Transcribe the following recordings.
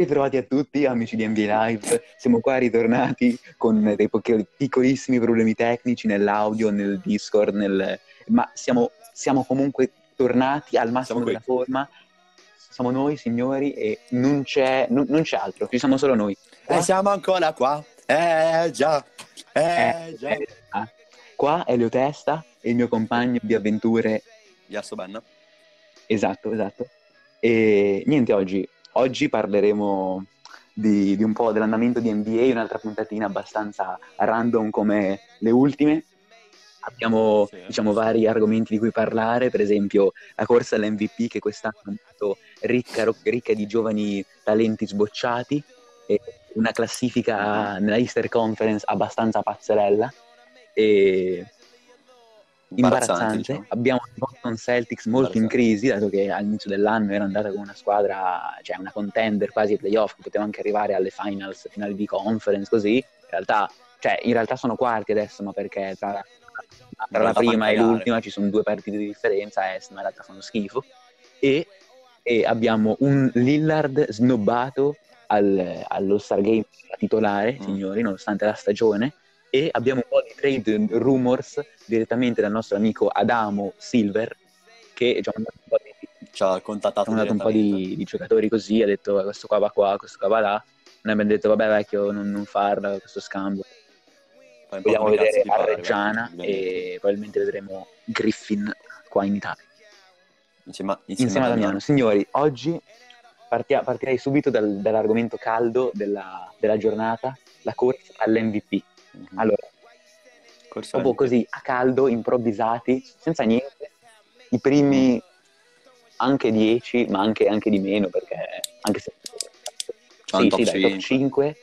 Ritrovati a tutti, amici di NBA Live. Siamo qua ritornati con dei piccolissimi problemi tecnici nell'audio, nel Discord, nel... ma siamo, siamo, comunque tornati al massimo della forma. Siamo noi, signori, e non c'è, non, non c'è altro, ci siamo solo noi. Qua... E siamo ancora qua. Eh già, eh, eh già. Eh, qua è Leo Testa, il mio compagno di avventure. Yasso Benna. Esatto, esatto. E niente, oggi Oggi parleremo di, di, un po' dell'andamento di NBA, un'altra puntatina abbastanza random come le ultime. Abbiamo sì. diciamo, vari argomenti di cui parlare, per esempio la corsa all'MVP che quest'anno è stato ricca, ricca di giovani talenti sbocciati, una classifica nella Easter Conference abbastanza pazzerella. E imbarazzante. Diciamo. Abbiamo i Boston Celtics molto in crisi, dato che all'inizio dell'anno era andata con una squadra, cioè una contender quasi ai playoff, poteva anche arrivare alle finals, finali di conference, così. In realtà, cioè, in realtà sono quarti adesso, ma perché tra, tra la prima e l'ultima ci sono due partite di differenza, ma in realtà fanno schifo. E, e abbiamo un Lillard snobbato al, allo Star Game titolare, mm. signori, nonostante la stagione e abbiamo un po' di trade rumors direttamente dal nostro amico Adamo Silver che ci ha mandato un po' di, ci ha contattato un po' di, di, giocatori così, ha detto questo qua va qua, questo qua va là. Noi abbiamo detto vabbè vecchio non, non farla questo scambio. Vogliamo vedere a Reggiana e probabilmente vedremo Griffin qua in Italia. Insieme, insieme, insieme a Damiano. Signori, oggi partia, partirei subito dal, dall'argomento caldo della, della giornata, la corsa all'MVP Mhm. Allora, Corso proprio così a caldo, improvvisati, senza niente, i primi anche 10, ma anche, anche, di meno, perché anche se... Sì, sì, dai, top 5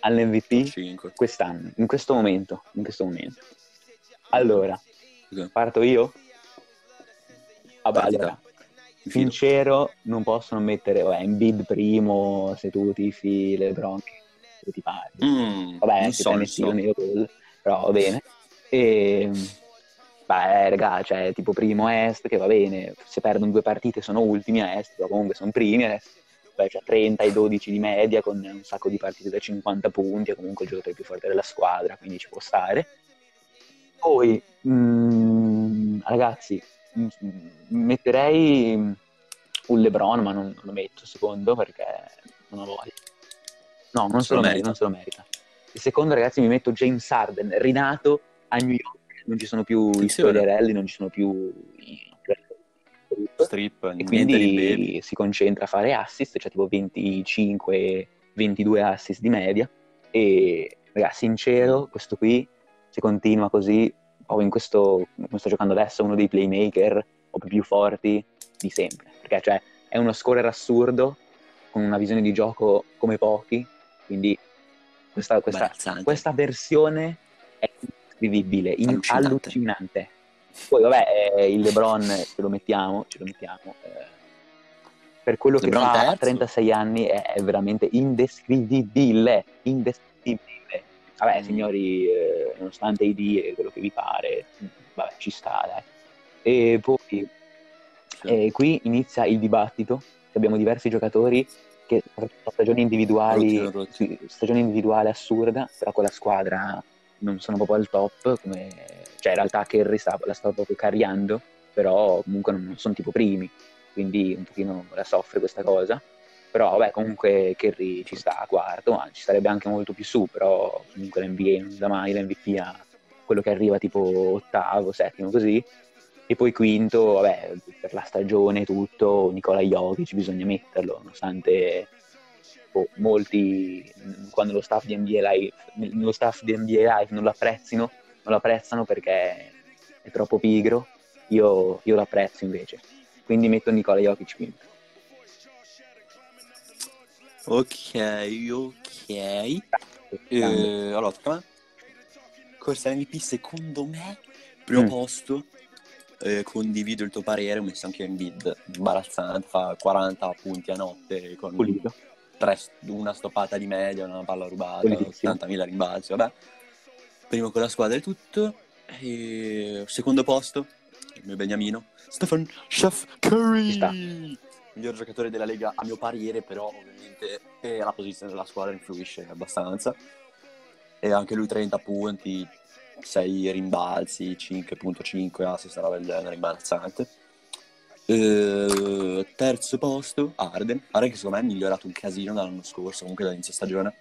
all'MVP 5. quest'anno, in questo momento, in questo momento. Allora, okay. parto io? Vabbè, allora, sincero, non possono mettere vabbè, bid primo se tu tifi bronche ti pare. Mm, Vabbè, se so, metti so. io però va bene. E, beh, raga, cioè, tipo primo est, che va bene, se perdono due partite sono ultimi a est, però comunque sono primi a est. Beh, cioè 30 e 12 di media con un sacco di partite da 50 punti, è comunque il giocatore più forte della squadra, quindi ci può stare. Poi, mh, mm, ragazzi, mh, metterei un LeBron, ma non, non lo metto secondo perché non ho voglia. No, non se, lo merita. non se lo merita. Il secondo, ragazzi, mi metto James Harden, rinato a New York. Non ci sono più i spoilerelli, non ci sono più i strip, e quindi si concentra a fare assist, cioè tipo 25, 22 assist di media. E, ragazzi, sincero, questo qui, se continua così, o in questo, come sto giocando adesso, uno dei playmaker o più forti di sempre. Perché, cioè, è uno scorer assurdo, con una visione di gioco come pochi, quindi questa, questa, questa versione è incredibile, in, allucinante. allucinante. Poi vabbè, eh, il LeBron ce lo mettiamo, ce lo mettiamo. Eh, per quello LeBron che fa a 36 anni è, è, veramente indescrivibile, indescrivibile. Vabbè, mm. signori, eh, nonostante i dire quello che vi pare, vabbè, ci sta, dai. E poi sì. Eh, qui inizia il dibattito, abbiamo diversi giocatori che stagioni individuali, stagione individuale assurda, però con la squadra non sono proprio al top, come, cioè in realtà Kerry sta, la sta proprio cariando, però comunque non sono tipo primi, quindi un pochino la soffre questa cosa. Però vabbè, comunque Kerry ci sta a quarto, ma ci starebbe anche molto più su, però comunque l'NBA non dà mai l'MVP a quello che arriva tipo ottavo, settimo, così. E poi quinto, vabbè, per la stagione tutto, Nicola Jokic bisogna metterlo, nonostante oh, molti, quando lo staff di NBA Live, lo staff di NBA Live non lo apprezzino, non lo apprezzano perché è troppo pigro, io, io lo apprezzo invece. Quindi metto Nicola Jokic quinto. Ok, ok. Eh, allora. Corsa MVP secondo me, primo mm. posto, eh, condivido il tuo parere, ho messo anche in bid imbarazzante, fa 40 punti a notte con tre, una stoppata di media, una palla rubata, 80.000 rimbalzi, vabbè. Primo con la squadra e tutto. E secondo posto, il mio beniamino, Stephen Chef Curry. miglior giocatore della Lega a mio parere, però ovviamente eh, la posizione della squadra influisce abbastanza. E anche lui 30 punti, 6 rimbalzi, 5.5 assist, roba del genere, imbarazzante. Eh, terzo posto, Arden. Arden che secondo me è migliorato un casino dall'anno scorso, comunque dall'inizio stagione,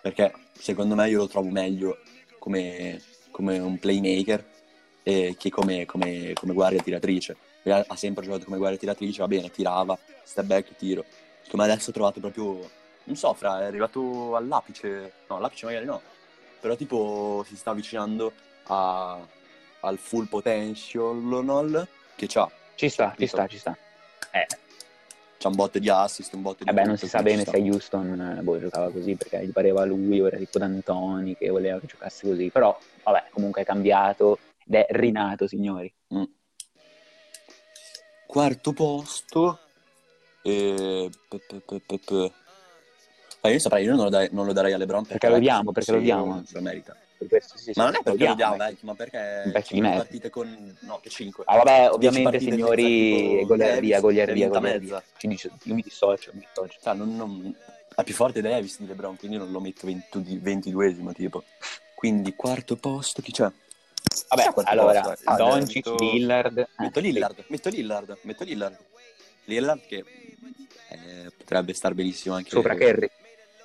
perché secondo me io lo trovo meglio come, come un playmaker eh, che come, come, come guardia tiratrice. Ha, ha sempre giocato come guardia tiratrice, va bene, tirava, step back, tiro. Secondo me adesso ha trovato proprio, non so, fra, è arrivato all'apice, no, all'apice magari no, però tipo si sta avvicinando a, al full potential che c'ha. Ci sta, ci sta, ci sta. Eh. C'ha un botto di assist, un botto di... Eh beh, non si sa bene se Houston eh, boh, giocava così, perché gli pareva lui, ora tipo D'Antoni, che voleva che giocasse così. Però, vabbè, comunque è cambiato ed è rinato, signori. Mm. Quarto posto... E... Ah, io saprei, io non lo, darei, non lo darei a LeBron perché, perché lo diamo, perché lo diamo. Lo merita. Questo, sì, ma non è perché lo diamo, vecchio, ma perché vecchio di partite con... No, che 5. Ah vabbè, ovviamente signori, goliardia, goliardia, goliardia. Ci dice, io mi dissocio, mi dissocio. Cioè, non, non... La più forte Davis di LeBron, quindi non lo metto 22esimo tipo. Quindi quarto posto, chi c'è? Vabbè, allora, posto? Ah, Doncic, metto... Lillard. Metto Lillard, metto Lillard, metto Lillard. Lillard che eh, potrebbe star benissimo anche... Sopra Kerry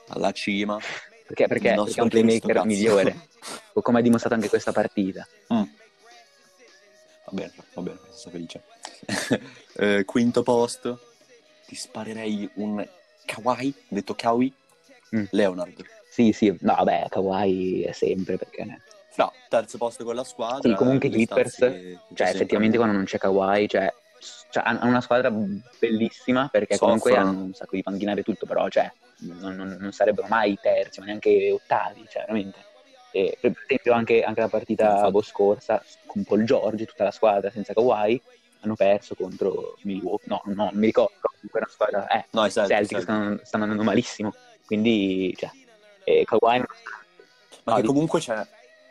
alla cima. Perché? Perché, perché è un playmaker migliore, come ha dimostrato anche questa partita. Mm. Va bene, va bene, sono felice. eh, quinto posto, ti sparerei un Kawhi, detto Kawhi, mm. Leonard. Sì, sì, no, vabbè, Kawhi è sempre perché... No, terzo posto con la squadra. Sì, comunque Clippers, cioè effettivamente quando non c'è Kawhi, cioè, cioè, hanno una squadra bellissima perché Soffrono. comunque hanno un sacco di panchinare tutto, però cioè, non, non, non, sarebbero mai terzi, ma neanche ottavi, cioè veramente. E, per esempio anche, anche la partita boh, scorsa con Paul George, tutta la squadra senza Kawhi, hanno perso contro Milwaukee, no, no, non mi ricordo, comunque una squadra, eh, no, Celtics, Celtics stanno, stanno, andando malissimo, quindi, cioè, eh, Kawhi Ma no, comunque c'è,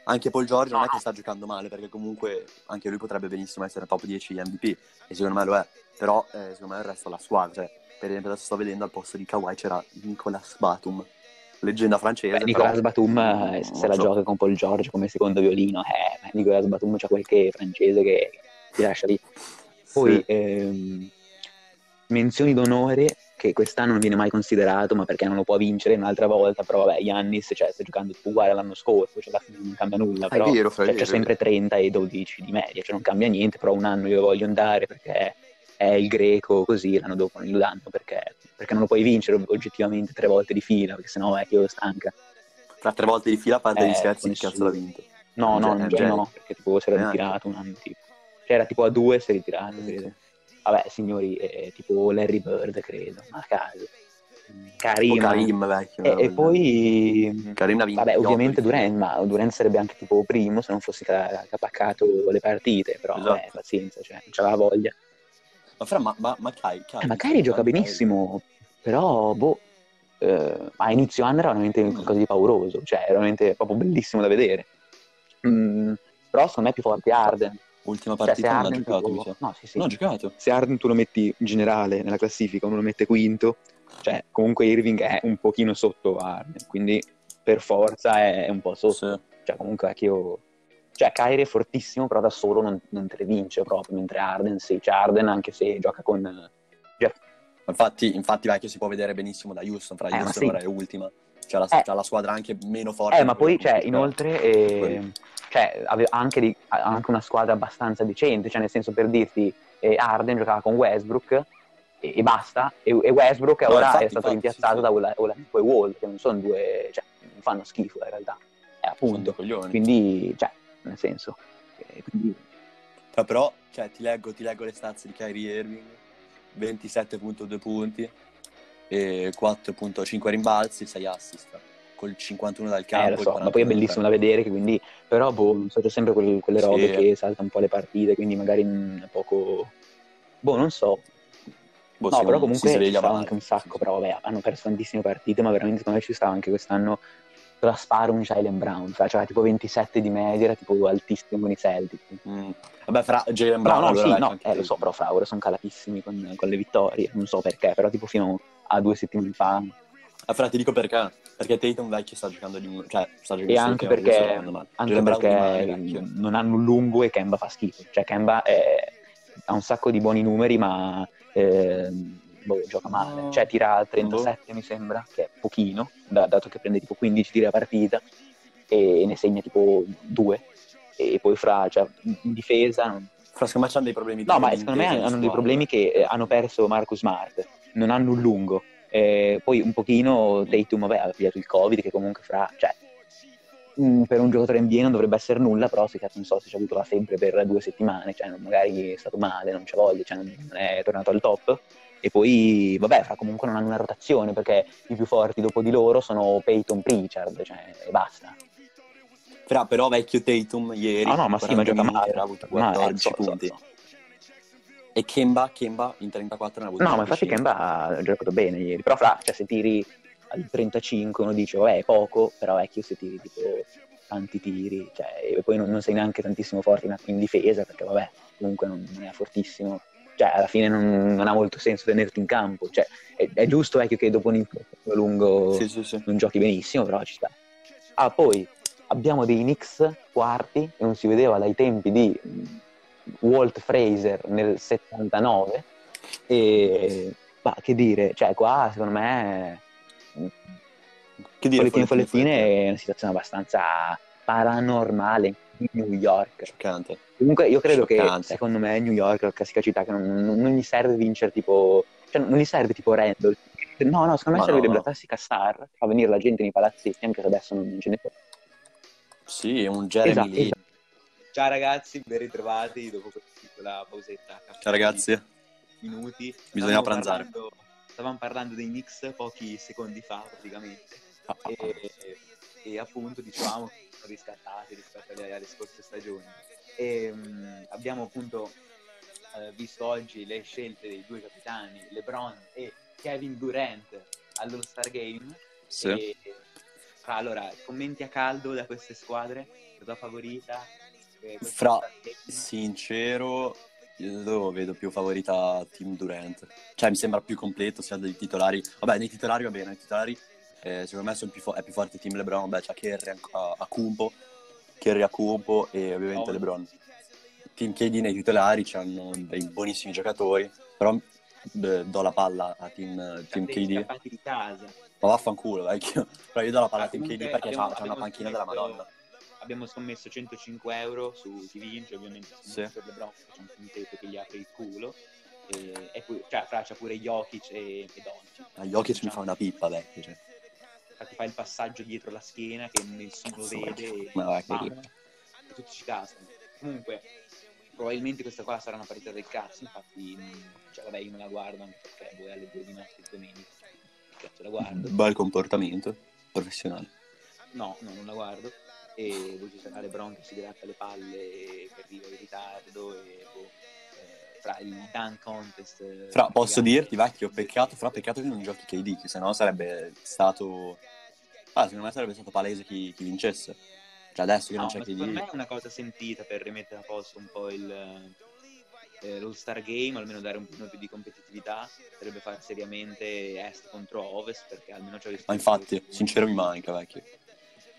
anche Paul George non è che sta giocando male, perché comunque anche lui potrebbe benissimo essere top 10 MVP, e secondo me lo è, però eh, secondo me il resto della squadra, cioè, per esempio adesso sto vedendo al posto di Kawhi c'era Nicolas Batum, leggenda francese. Beh, Nicolas Batum eh, se la so. gioca con Paul George come secondo violino, eh, Nicolas Batum c'ha qualche francese che ti lascia lì. Poi sì. ehm, menzioni d'onore che quest'anno non viene mai considerato, ma perché non lo può vincere un'altra volta, però vabbè, Yannis cioè, sta giocando tipo uguale all'anno scorso, cioè, non cambia nulla, però vero, cioè, c'è sempre 30 e 12 di media, cioè non cambia niente, però un anno io voglio andare perché è il greco, così l'anno dopo non glielo danno perché, perché non lo puoi vincere oggettivamente tre volte di fila, perché sennò è che io stanca. Tra tre volte di fila, a parte eh, gli scherzi, che cazzo l'ha vinto? No, no, cioè, no, perché tipo si era eh, ritirato un anno tipo. Cioè era tipo a due si è ritirato, mm, credo. Vabbè, signori, è tipo Larry Bird, credo, ma a caso. Karim, Karim vecchio, e, e, poi Karim vinto vabbè ovviamente Durant ma Durant sarebbe anche tipo primo se non fosse capaccato le partite però esatto. vabbè, pazienza cioè, non c'aveva voglia ma fra, ma, ma, ma Kai, Kai, eh, ma Kai gioca benissimo, però, boh, eh, a inizio anno era veramente qualcosa di pauroso, cioè, veramente proprio bellissimo da vedere. Mm, però secondo me è più forte Arden. Ultima cioè, partita cioè, non ha giocato, tu... no, sì, sì. No, ha giocato. Se Arden tu lo metti in generale nella classifica, uno lo mette quinto, cioè, comunque Irving è un pochino sotto Arden, quindi per forza è un po' sotto. Sì. Cioè, comunque anche io cioè Kyrie è fortissimo, però da solo non, non te le vince proprio, mentre Arden sì, cioè Arden anche se gioca con Jeff. Infatti, infatti vecchio si può vedere benissimo da Houston, fra eh, Houston sì. ora è ultima. C'è la, eh. la, squadra anche meno forte. Eh, ma poi, cioè, inoltre, eh, cioè, aveva anche, di, anche, una squadra abbastanza decente, cioè, nel senso, per dirti, eh, Arden giocava con Westbrook e, e basta, e, e Westbrook no, ora infatti, è stato infatti, rimpiazzato sì, da Oladipo e Wall, che non sono due, cioè, non fanno schifo in realtà. Eh, appunto. Quindi, cioè, nel senso. Quindi... Però, cioè, ti leggo, ti leggo le stazze di Kyrie Irving, 27.2 punti, 4.5 rimbalzi, 6 assist, col 51 dal campo. Eh, so, ma poi è bellissimo da vedere, che quindi, però, boh, so, c'è sempre quelle, quelle robe sì. che salta un po' le partite, quindi magari è poco... Boh, non so, Boh, no, però comunque ci stava anche un sacco, però vabbè, hanno perso tantissime partite, ma veramente secondo me ci stava anche quest'anno la sparo un Jalen Brown, cioè tipo 27 di media, era tipo altissimo con i Celtics. Mm. Vabbè, fra Jalen Brown no, allora sì, no, eh, lo so, però fra ora sono calatissimi con, con le vittorie, non so perché, però tipo fino a due settimane fa. Ah, fra, ti dico perché. Perché Tatum vecchio sta giocando di cioè sta giocando E anche perché, anche perché non hanno un lungo e Kemba fa schifo. Cioè Kemba è- ha un sacco di buoni numeri, ma ehm, boh, gioca male. No. Cioè tira 37 mi sembra, che è pochino, da- dato che prende tipo 15 tiri a partita e ne segna tipo due. E poi fra, cioè, in difesa... Fra, secondo me c'hanno dei problemi No, ma secondo me hanno dei problemi che eh, hanno perso Marcus Smart, non hanno un lungo. Eh, poi un pochino Tatum, vabbè, ha pigliato il Covid, che comunque fra, cioè, mh, per un giocatore NBA non dovrebbe essere nulla, però se cazzo non so se ci ha avuto la febbre per due settimane, cioè magari è stato male, non c'ha voglia, cioè non è tornato al top. E poi, vabbè, fra comunque non hanno una rotazione, perché i più forti dopo di loro sono Peyton Pritchard, cioè, e basta. Fra, però vecchio Tatum ieri. No, no, ma sì, ma 40 gioca male. Ha avuto Ma, eh, 14 so, so, punti. so. E Kemba, Kemba in 34 ne ha avuto No, ma infatti 25. Kemba ha giocato bene ieri. Però fra, cioè, se tiri al 35 uno dice, vabbè, è poco, però vecchio se tiri tipo tanti tiri, cioè, e poi non, non sei neanche tantissimo forte in, in difesa, perché vabbè, comunque non, non è fortissimo. Cioè, alla fine non, non ha molto senso tenerti in campo. Cioè, è, è giusto vecchio che dopo un infortunio lungo Sì, sì, sì. non giochi benissimo, però ci sta. Ah, poi abbiamo dei Knicks quarti, che non si vedeva dai tempi di Walt Fraser nel 79, e ma che dire, cioè qua secondo me Che dire, follettine follettine, è una situazione abbastanza paranormale di New York. Scioccante. Comunque io credo che Scioccante. secondo me New York è la classica città che non, non- non gli serve vincere tipo, cioè non gli serve tipo Randall. No, no, secondo me Ma servirebbe no. la classica star, fa venire la gente nei palazzetti, anche se adesso non ce ne può. Sì, è un Jeremy Esatto, esatto. Ciao ragazzi, ben ritrovati dopo questa piccola pausetta. Ciao ragazzi. Minuti. Bisogna Stavamo pranzare. parlando- Stavamo parlando dei Knicks pochi secondi fa praticamente. Ah, ah, ah. E, e appunto diciamo che sono riscattati rispetto alle, alle scorse stagioni. E, mh, abbiamo appunto eh, visto oggi le scelte dei due capitani, LeBron e Kevin Durant all'All Star Game. Sì. E, allora, commenti a caldo da queste squadre, la tua favorita? Fra-? Sincero, io vedo più favorita Team Durant. Cioè, mi sembra più completo sia dei titolari. Vabbè, nei titolari va bene, nei titolari eh, secondo me più fo- è più forte Team LeBron. Beh, c'è Kerry a, a Kumpo, Kerry a Kumpo e ovviamente Oh. LeBron. Team KD nei titolari hanno dei buonissimi giocatori, però beh, do la palla a Team, team KD. Ma vaffanculo, vecchio. Però io do la palla Ah, a Team KD perché c'ha, c'ha una panchina della Madonna. Abbiamo scommesso 105 euro su chi vince, ovviamente Sì. per LeBron, c'è un quintetto che gli apre il culo. E, e poi, cioè, fra c'ha pure Jokic e, e Doncic. Ma gli occhi mi fa una pippa, vecchio. Cioè. Infatti fa il passaggio dietro la schiena che nessuno Cazzo, vede e, ma va, che e tutti ci cascano. Comunque, probabilmente questa qua sarà una partita del cazzo, infatti, mh, cioè, vabbè, io non la guardo anche perché voi alle due di notte di domenica. Cazzo la guardo? Bel comportamento professionale. No, no, non la guardo. E poi ci sarà LeBron che si gratta le palle che arriva in ritardo e boh, eh, fra il dunk contest. eh, Fra, posso dirti, vecchio, peccato, fra peccato che non giochi KD, che sennò sarebbe stato... Ah, secondo me sarebbe stato palese chi, chi vincesse. Cioè adesso che no, non c'è ma secondo me KD... è una cosa sentita per rimettere a posto un po' il, eh, l'All-Star Game, almeno dare un po' più di competitività. Sarebbe fare seriamente Est contro Ovest perché almeno c'ho Ma infatti, sincero mi manca, vecchio.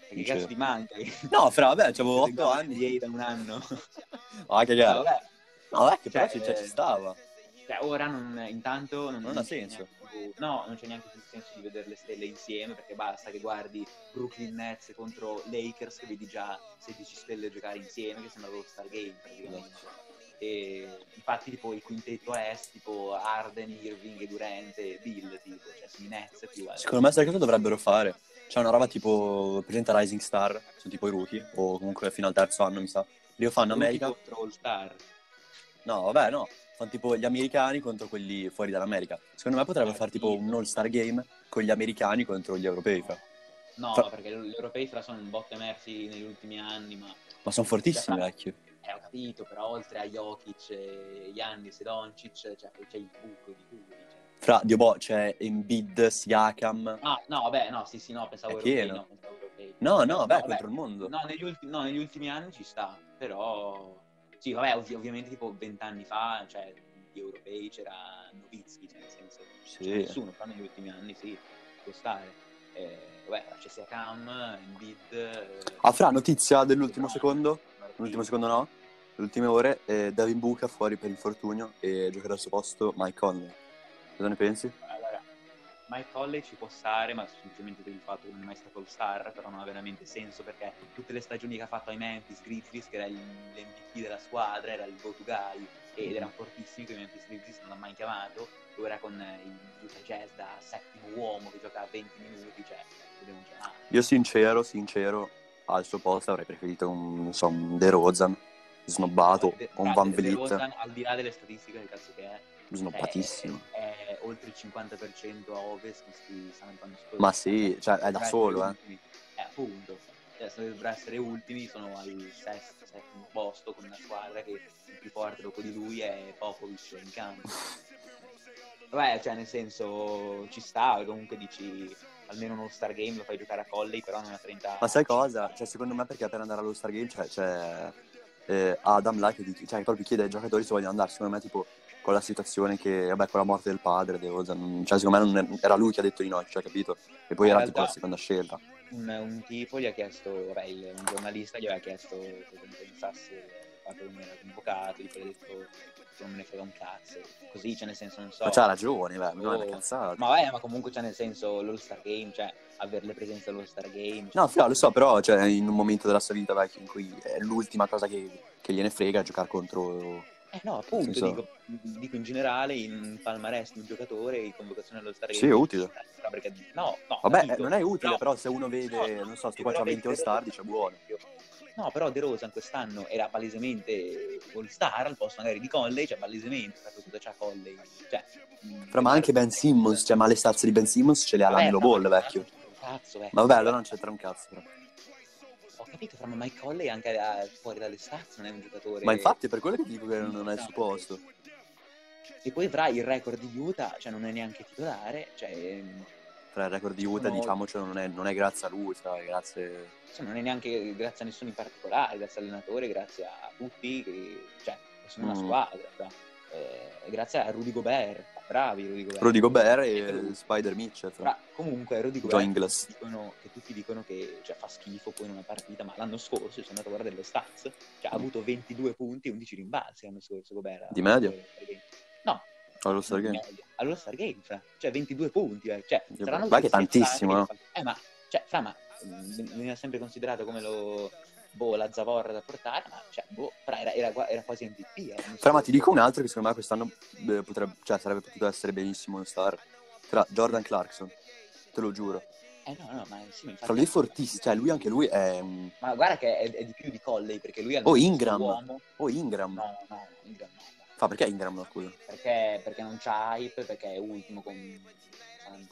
Che cazzo ti manca? No, fra, vabbè, avevo 8 Siete anni. NBA da un anno. Ah, che No, gara. vabbè, No, vecchio, però Cioè, ci, cioè, ci stava. Cioè, ora non, intanto non, Non ha senso. più- no, non c'è neanche più il senso di vedere le stelle insieme perché basta che guardi Brooklyn Nets contro Lakers che vedi già 16 stelle giocare insieme che sembra lo Star Game praticamente. E infatti tipo il quintetto est tipo Arden, Irving e Durant e Bill tipo, cioè sui Nets più eh. Secondo me sai cosa dovrebbero fare? C'è una roba tipo presenta Rising Star, sono tipo i rookie, o comunque fino al terzo anno mi sa. Li fanno America. contro All Star. No, vabbè, no. Fanno tipo gli americani contro quelli fuori dall'America. Secondo me potrebbe Ah, fare tipo un all-star game con gli americani contro gli europei. fra. No, Fra- perché gli europei fra sono un botto emersi negli ultimi anni, ma Ma sono fortissimi, Fra- vecchio. Eh, ho capito, però oltre a Jokic, e Giannis e Doncic, cioè, c'è il buco di cui. Cioè. Fra, Dio boh, c'è Embiid, Siakam. Ah, no, vabbè, no, sì, sì, no, pensavo europei, no, pensavo europei. No, no, vabbè. contro il mondo. No negli, ulti- no, negli ultimi anni ci sta, però... Sì, vabbè, ov- ovviamente tipo vent'anni fa, cioè, gli europei c'era Novitsky, cioè, nel senso, Sì. c'era nessuno, però negli ultimi anni sì, può stare. Eh, vabbè, c'è sia Cam, Embiid... eh, Ah, Fra, notizia dell'ultimo secondo? L'ultimo secondo no? Le ultime ore, eh, Devin Booker fuori per infortunio e giocherà al suo posto Mike Conley. Cosa ne pensi? Mike Conley ci può stare, ma semplicemente per il fatto che non è mai stato all star, però non ha veramente senso perché tutte le stagioni che ha fatto ai Memphis Grizzlies, che era il- l'MVP della squadra, era il go-to guy ed erano fortissimi, che i Memphis Grizzlies non l'ha mai chiamato, ora con eh, il Utah Jazz da settimo uomo che gioca a 20 minuti, cioè, dobbiamo chiamare. Io sincero, sincero, al suo posto avrei preferito un, non so, un De Rozan snobbato De- un tra- Van De- Vliet DeRozan, al di là delle statistiche del cazzo che è, snobbatissimo. È, è oltre il 50% a ovest, questi quando Spurs. Ma sì, cioè, è da solo, eh. Eh, appunto. Cioè, se dovrebbero essere ultimi, sono al sesto, settimo posto con una squadra che il più forte dopo di lui è Popovic in campo. Vabbè, cioè, nel senso, ci sta, comunque dici almeno uno Star Game lo fai giocare a Colley, però non a 30 Ma sai cosa? Cioè, secondo me perché per andare allo Star Game cioè, c'è eh, Adam là che, dice- cioè, proprio chiede ai giocatori se vogliono andare. Secondo me, tipo, con la situazione che, vabbè, con la morte del padre, De Rozan, cioè, secondo me non è- era lui che ha detto di no, cioè, capito? E poi In era realtà- tipo la seconda scelta. un, un tipo gli ha chiesto, vabbè, il- un giornalista gli aveva chiesto cosa ne pensasse del fatto che non era convocato, gli aveva detto non me ne frega un cazzo, così, cioè nel senso non so. Ma c'ha ragione, beh, è Oh, una cazzata. Ma vabbè, ma comunque c'è nel senso l'All Star Game, cioè avere le presenze all'All Star Game. No, Fra, lo so, però cioè, in un momento della sua vita vecchio in cui è l'ultima cosa che, che gliene frega è giocare contro... Eh no, appunto, dico, dico in generale in palmarès di un giocatore in convocazione all'All Star. Sì, è utile. No, perché- no, no, Vabbè, capito. non è utile, No. però se uno vede, No, non so, sto qua c'ha però 20 vedi, All-Star, dice buono. No, però De Rosa quest'anno era palesemente all star al posto magari di Conley, cioè palesemente, per cosa c'ha Conley. Cioè, Fra, ma anche Ben Simmons, cioè, ma le stazze di Ben Simmons ce le ha Vabbè, l'Amelo Ball, vecchio. Cazzo, vecchio. Ma vabbè, allora non c'entra un cazzo. Però. Capito, fra ma Mike Conley anche eh, fuori dalle stats non è un giocatore. Ma infatti è per quello che dico che non è il suo posto. E poi fra il record di Utah, cioè non è neanche titolare, cioè, Fra il record di Utah, No. diciamocelo, non è, non è grazie a lui, fra, è grazie... cioè, non è neanche grazie a nessuno in particolare, grazie all'allenatore, grazie a tutti, che, cioè, sono una Mm. squadra. fra. Eh, grazie a Rudy Gobert, bravi Rudy Gobert. Rudy Gobert E e. Spider Mitchell. Fra, comunque Rudy Gobert Ingles. dicono, che tutti dicono che cioè, fa schifo poi in una partita, ma l'anno scorso sono andato a guardare le stats, cioè, ha avuto 22 punti e 11 rimbalzi l'anno scorso Gobert. Di media? No, Allo Star di Game. media. Allo Star Game, fra. cioè 22 punti, eh. cioè, saranno ma che tutti tantissimo, fa- Eh, ma, cioè, fra, ma veniva sempre considerato come lo, boh, la zavorra da portare, ma, cioè, boh, era, era, era quasi MVP. eh, l'anno Fra, ma ti dico un altro che secondo me quest'anno eh, potrebbe, cioè, sarebbe potuto essere benissimo un star. Fra Jordan Clarkson, te lo giuro. Eh, no, no, ma sì, infatti- Fra lui è fortissimo, cioè lui anche lui è... Ma guarda che è, è di più di Colley, perché lui è Oh, Ingram. uomo. Oh, Ingram. No, no, Ingram no. Fa, perché Ingram scusa? Perché, perché non c'ha hype, perché è ultimo con,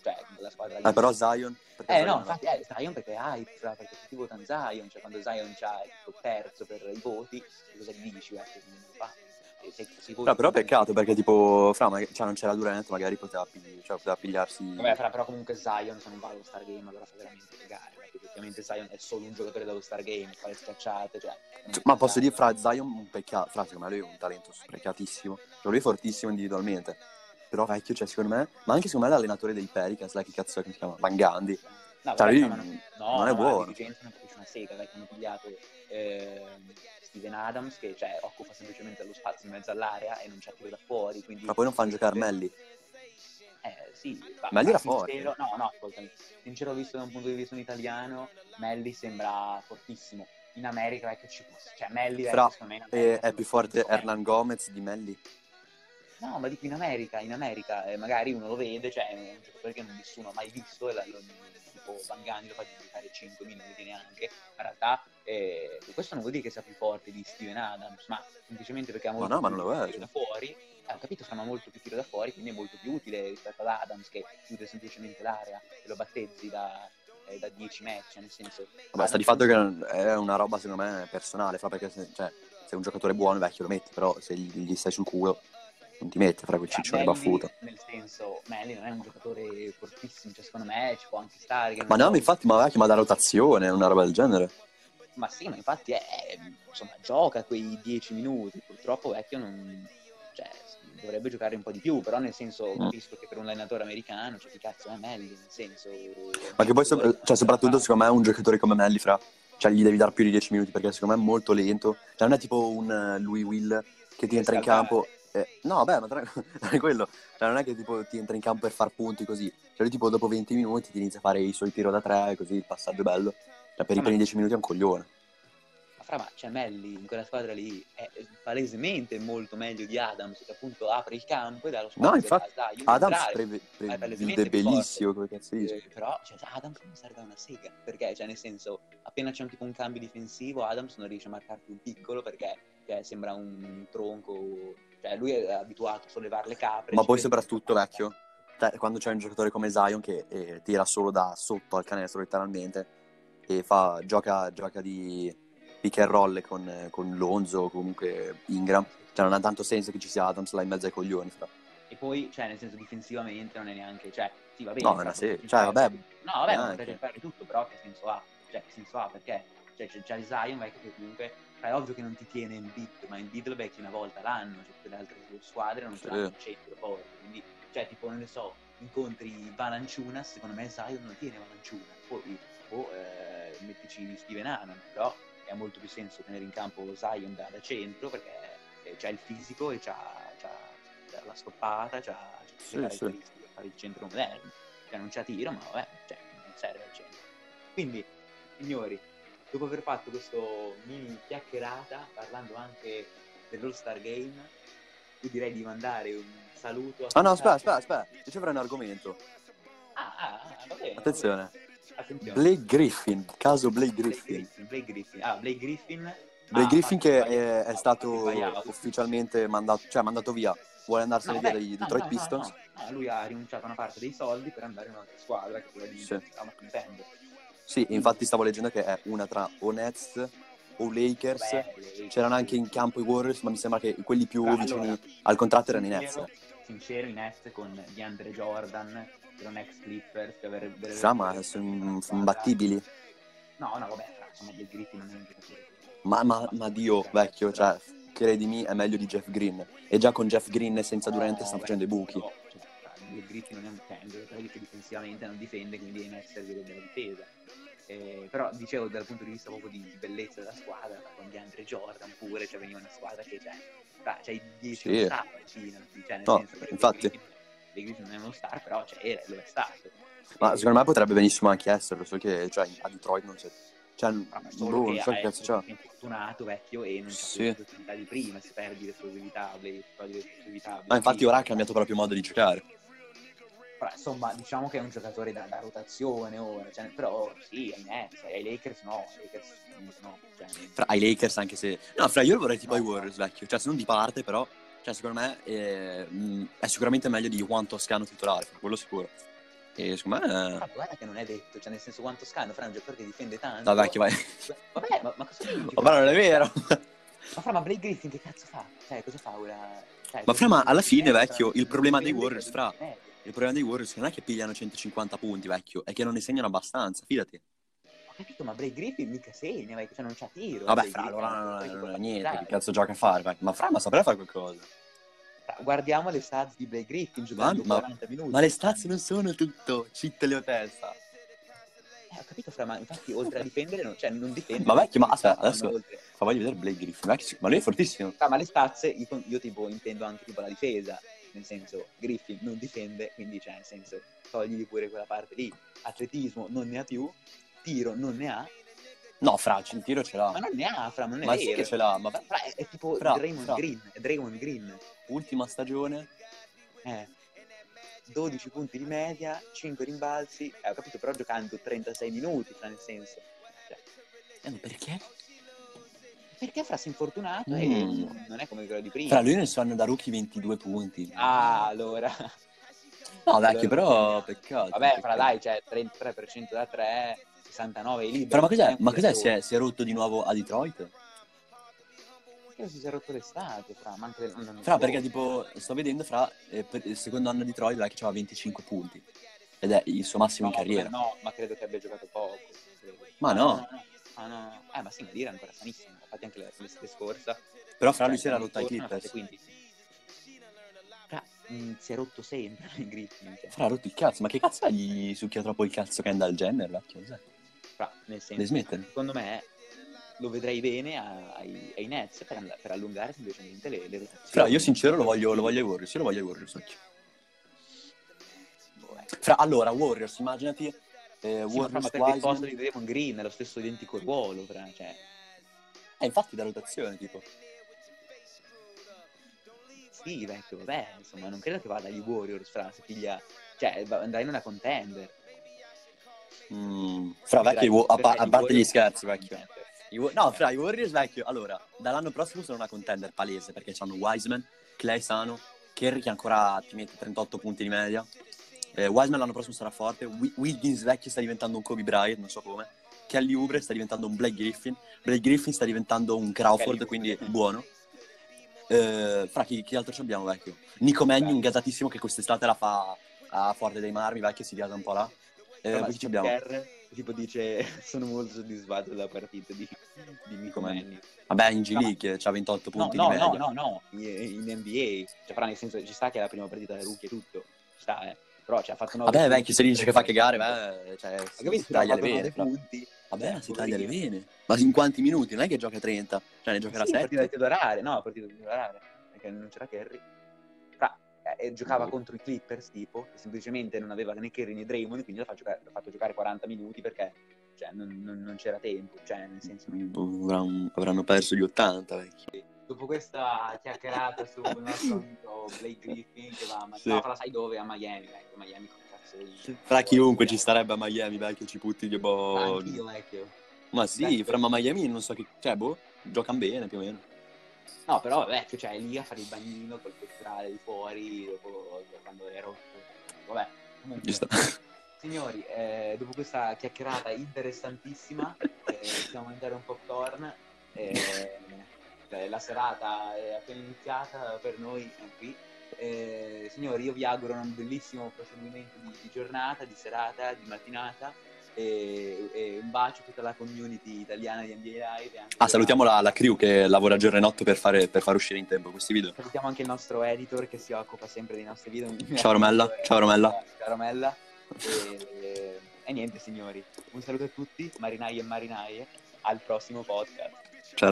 cioè, con la squadra lì. Ah, però Zion... Eh Zion no, no? infatti eh, Zion perché è hype, fra, perché tutti votano Zion, cioè quando Zion c'ha il terzo per i voti, cosa gli dici? Eh, se, se Fra, però peccato perché tipo, fra, ma, cioè, non c'era Durant, magari poteva, pigli- cioè, poteva pigliarsi... Vabbè, fra, però comunque Zion se non va allo Star Game allora fa veramente cagare, perché effettivamente Zion è solo un giocatore dello Star Game, fa le schiacciate, cioè... non è Ma posso cagare. dire, fra Zion, un peccato, fra, secondo me lui è un talento sprecatissimo, cioè, lui è fortissimo individualmente, però vecchio, cioè, secondo me, ma anche secondo me l'allenatore dei Pelicans, là, che cazzo è che si chiama? Van Gundy, No, cioè, lui ma non, no, non è no, buono. Dirigenza non capisce una sega, perché hanno pigliato ehm, Steven Adams che cioè, occupa semplicemente lo spazio in mezzo all'area e non c'è tiro da fuori, quindi... ma poi non fanno giocare Melli. Eh, sì, ma, Melli era forte. sincero- No, no, ascoltami. Sincero, visto da un punto di vista italiano, Melli sembra fortissimo. In America, vecchio, ci può... Cioè, Melli, Fra, E America è sembra più forte. Hernan Gomez di Melli. No, ma dico in America, in America, eh, magari uno lo vede, cioè è un giocatore che nessuno ha mai visto, e la- lo- tipo Van Gundy lo fa giocare 5 minuti neanche. Ma in realtà eh, questo non vuol dire che sia più forte di Steven Adams, ma semplicemente perché ha Ma molto no, ma più tiro da fuori. Eh, ho capito, fa molto più tiro da fuori, quindi è molto più utile rispetto ad Adams che chiude semplicemente l'area e lo battezzi da, eh, da 10 match, nel senso... Vabbè, sta di fatto che è una roba, secondo me, personale, fra, perché se, cioè, se è un giocatore buono, vecchio, lo metti, però se gli, gli stai sul culo, non ti mette fra quel Cioè, ciccione Melli, baffuto. Nel senso, Melli non è un giocatore fortissimo, cioè secondo me ci può anche stare. che Ma no, so- infatti, ma vecchio, ma da rotazione, una roba del genere. Ma sì, ma infatti è, insomma, gioca quei 10 minuti. Purtroppo vecchio non... Cioè, dovrebbe giocare un po' di più, però nel senso Mm. capisco che per un allenatore americano, cioè chi cazzo è Melli, nel senso... Ma che poi, so- cioè, soprattutto, secondo me, un giocatore come Melli, fra, cioè, gli devi dar più di 10 minuti, perché secondo me è molto lento. Cioè, non è tipo un eh, Louis Will che ti entra in campo... eh, no, beh, ma tra- non è quello. Cioè, non è che tipo ti entra in campo per far punti così. Cioè, lui tipo dopo 20 minuti ti inizia a fare i suoi tiro da tre, così il passaggio è bello. Cioè, per i Ma- primi 10 minuti è un coglione. Ma fra, ma c'è Melli in quella squadra lì è palesemente molto meglio di Adams, che appunto apre il campo e dà lo spazio No, infatti, di Adams prevede palesemente più bellissimo, come cazzo dici. Eh, però cioè, Adams non serve a una sega perché cioè nel senso appena c'è un tipo un cambio difensivo Adams non riesce a marcarti un piccolo perché cioè, sembra un tronco cioè lui è abituato a sollevare le capre Ma poi soprattutto, vecchio, quando c'è un giocatore come Zion che eh, tira solo da sotto al canestro letteralmente e fa, gioca, gioca di pick and roll con, con Lonzo o comunque Ingram, cioè non ha tanto senso che ci sia Adams là in mezzo ai coglioni. fra. e poi cioè nel senso difensivamente non è neanche cioè sì va bene No, tutto serie, il cioè vabbè, no vabbè ma neanche. potete fare tutto però che senso ha cioè che senso ha perché cioè, c'è, c'è Zion vecchio che comunque è ovvio che non ti tiene in beat ma in beat lo becchi una volta l'anno cioè tutte le altre squadre non ce Sì. l'hanno in centro forte quindi cioè tipo non ne so incontri Valanciunas secondo me Zion non tiene Valanciunas poi boh, eh, mettici Steven Hannon però ha molto più senso tenere in campo Zion da, da centro perché c'ha il fisico e c'ha, c'ha- c'ha la stoppata c'ha, c'ha Sì, le sì. caratteristiche per fare il centro moderno cioè non c'ha tiro ma vabbè cioè, non serve al centro quindi signori dopo aver fatto questo mini chiacchierata parlando anche dell'All Star Game io direi di mandare un saluto Ah no, aspetta, aspetta, aspetta, io ci avrei un argomento. ah, ah, ah, va bene, Attenzione. Attenzione. Blake Griffin, caso Blake Griffin. Blake Griffin. Ah, Blake Griffin. Blake ha Griffin che è, è stato ufficialmente mandato, cioè mandato via, vuole andarsene No, via dai Detroit no, no, Pistons. no, lui ha rinunciato a una parte dei soldi per andare in un'altra squadra che è quella di Sì. stava contender. Sì, infatti stavo leggendo che è una tra o Nets o Lakers. Lei- C'erano anche in campo i Warriors, ma mi sembra che quelli più Però, vicini allora, al contratto erano i Nets. sincero, i Nets con DeAndre Jordan, erano ex Clippers che avrebbe- avrebbe- Fra, ma sono sono imbattibili. No, no, vabbè, insomma, Blake Griffin non. Ma, ma, ma Dio, vecchio, cioè, credimi, è meglio di Jeff Green. E già con Jeff Green e senza Durant No, stanno beh, facendo i buchi. Cioè, Blake Griffin non è un, cioè, è un giocatore che difensivamente non difende, quindi ai Nets servirebbe la difesa. Eh, però dicevo dal punto di vista proprio di, di bellezza della squadra, con DeAndre Jordan pure, cioè veniva una squadra che cioè, fra, c'hai 10 Sì. star cioè nel No, senso infatti. Blake Griffin non è uno star, però cioè, era, lo è stato. Ma Eh, secondo me potrebbe benissimo anche esserlo, so che cioè, a Detroit non c'è. Cioè, solo boh, non so è che cazzo c'ha. infortunato vecchio e non Sì. le possibilità di prima, se perdi l'esplosività. Ma infatti ora ha cambiato proprio modo di giocare. Però, insomma, diciamo che è un giocatore da, da rotazione ora, cioè, però sì, ai Nets, ai Lakers no, ai Lakers no, cioè, Fra ai Lakers anche se... No, fra io lo vorrei tipo ai Warriors, vecchio. Cioè, se non di parte, però... Cioè, secondo me eh, mh, è sicuramente meglio di Juan Toscano titolare, quello sicuro. E secondo me... però guarda che non è detto, cioè nel senso quanto scano, fra è un giocatore che difende tanto. No, vecchio, vai. Vabbè, ma, ma cosa dici? Ma non è vero. Ma fra, ma Blake Griffin che cazzo fa? Cioè, cosa fa ora? Cioè, Ma fra, ma alla fine, vecchio, il problema dei Warriors, fra- eh, Il problema dei Warriors non è che pigliano 150 punti, vecchio, è che non ne segnano abbastanza, fidati. Ho capito, ma Blake Griffin mica segna, vecchio, cioè non c'ha tiro. Vabbè, Blake fra, allora non, ti non può è niente, che cazzo gioca a fare, vecchio. Ma fra, ma saprei fare qualcosa. Fra, Guardiamo le stats di Blake Griffin giocando Ma- 40 minuti. Ma le stazze non sono tutto, cittele o testa. Eh, ho capito, fra, ma infatti oltre a difendere, non, cioè non difende. Ma vecchio, ma aspetta, adesso- oltre. Fa voglio vedere Blake Griffin, vecchio, ma lui è fortissimo. Ah, ma le stazze, io, io tipo intendo anche tipo la difesa, nel senso Griffin non difende, quindi cioè nel senso togli pure quella parte lì. Atletismo non ne ha più, tiro non ne ha, No, fra, il tiro ce l'ha. ma non ne ha, fra, non è Ma vero. sì che ce l'ha, ma Fra, è, è tipo Fra, Draymond fra. Green, è Draymond Green. ultima stagione, Eh. 12 punti di media, 5 rimbalzi, eh, ho capito, però giocando 36 minuti, fra nel senso. Cioè, eh, ma perché? Perché fra si è infortunato Mm. e non è come quello di prima. Fra lui nel suo anno da rookie 22 punti. Ah, allora. no, vecchio, allora- però peccato. Vabbè, fra dai, cioè 33% da 3, 69 liberi. Fra, ma cos'è? Un Ma cos'è? Si è, si è rotto di nuovo a Detroit? Che si è rotto l'estate, fra, ma anche non- non- Fra, perché tipo, sto vedendo, fra, eh, per il secondo anno di Troy, che aveva 25 punti. Ed è il suo massimo no, in carriera. No, ma credo che abbia giocato poco. credo. Ma Ah, no. no, no. Ah, no, no. Eh, ma sì, Madir è ancora sanissimo. Infatti anche la- l'estate scorsa. Però fra lui si era ai ha fatte Clippers. 15. Fra, mh, si è rotto sempre in Griffin. Cioè. Fra, ha rotto il cazzo. Ma che cazzo gli succhia troppo il cazzo Kendall Jenner, vecchio? Cos'è? Fra, nel senso, smettere. secondo me lo vedrei bene ai, ai Nets per, and- per allungare semplicemente le, le rotazioni. Fra, io sincero lo voglio, lo voglio ai Warriors. Io lo voglio ai Warriors, occhio. Boh, eh. Fra, allora, Warriors, immaginati... Eh, Sì, il posto Wiseman... di Draymond Green è lo stesso identico ruolo, cioè, Eh, infatti da rotazione, tipo. sì, vecchio, vabbè, insomma, non credo che vada agli Warriors, fra, se piglia, cioè, andrà in una contender. Mm, fra, vecchio, a, pa- a parte gli scherzi, vecchio. no, fra, i Warriors, vecchio. Allora, dall'anno prossimo sono una contender palese, perché hanno Wiseman, Clay sano, Kerry che ancora ti mette 38 punti di media. Eh, Wiseman l'anno prossimo sarà forte. Wi- Wiggins vecchio sta diventando un Kobe Bryant, non so come. Kelly Oubre sta diventando un Blake Griffin. Blake Griffin sta diventando un Crawford, Kelly quindi Oubre. buono. Eh, fra chi, chi altro ci abbiamo, vecchio? Nico Mannion, gasatissimo, che quest'estate la fa a Forte dei Marmi, vecchio, si gasa un po' là. Eh, poi chi ci abbiamo? Kerr, tipo dice, sono molto soddisfatto della partita di, di Nico Mannion. Vabbè, in G No. League c'ha 28 No, punti no, no, no, no, in, in NBA, cioè, però nel senso, ci sta che è la prima partita da rookie e tutto, ci sta, eh. Però, cioè, ha fatto 9 Vabbè, vecchio, se dice che fa cagare, beh, cioè, si, capito? taglia le vene. 9 fra. punti. Vabbè, ma si taglia le vene. Ma in quanti minuti? Non è che gioca 30, cioè ne giocherà Sì, partita 7. da titolare, no, partita da titolare, perché non c'era Kerry. Fra, eh, e giocava Boh. contro i Clippers, tipo, che semplicemente non aveva né Kerry né Draymond, quindi l'ha fatto giocare, l'ha fatto giocare 40 minuti perché cioè, non, non- non c'era tempo, cioè, nel senso... Avranno, avranno perso gli 80, vecchio. Dopo questa chiacchierata sul nostro amico Blake Griffin, che va a... Sì. No, però sai dove? A Miami, ecco, Miami con cazzo di... Fra chiunque ci starebbe a Miami, vecchio, ci putti di boh. Anch'io, vecchio. Ma sì, Vecchio. fra ma Miami non so che. Cioè, boh, giocano bene più o meno. No, però vecchio, cioè, lì a fare il bagnino col pettorale di fuori, dopo, quando è rotto. Vabbè, comunque... Giusto. Signori, eh, dopo questa chiacchierata interessantissima, eh, possiamo mangiare un popcorn. eh, eh, la serata è appena iniziata per noi qui. Eh, signori, io vi auguro un bellissimo proseguimento di, di giornata, di serata, di mattinata. E, e un bacio a tutta la community italiana di NBA Live. e Ah, salutiamo la, la crew che lavora giorno e notte per, fare, per far uscire in tempo questi video. Salutiamo anche il nostro editor che si occupa sempre dei nostri video. Ciao, Romella. Ciao, Romella. Ciao Romella. E, e niente signori, un saluto a tutti, marinai e marinaie, al prossimo podcast.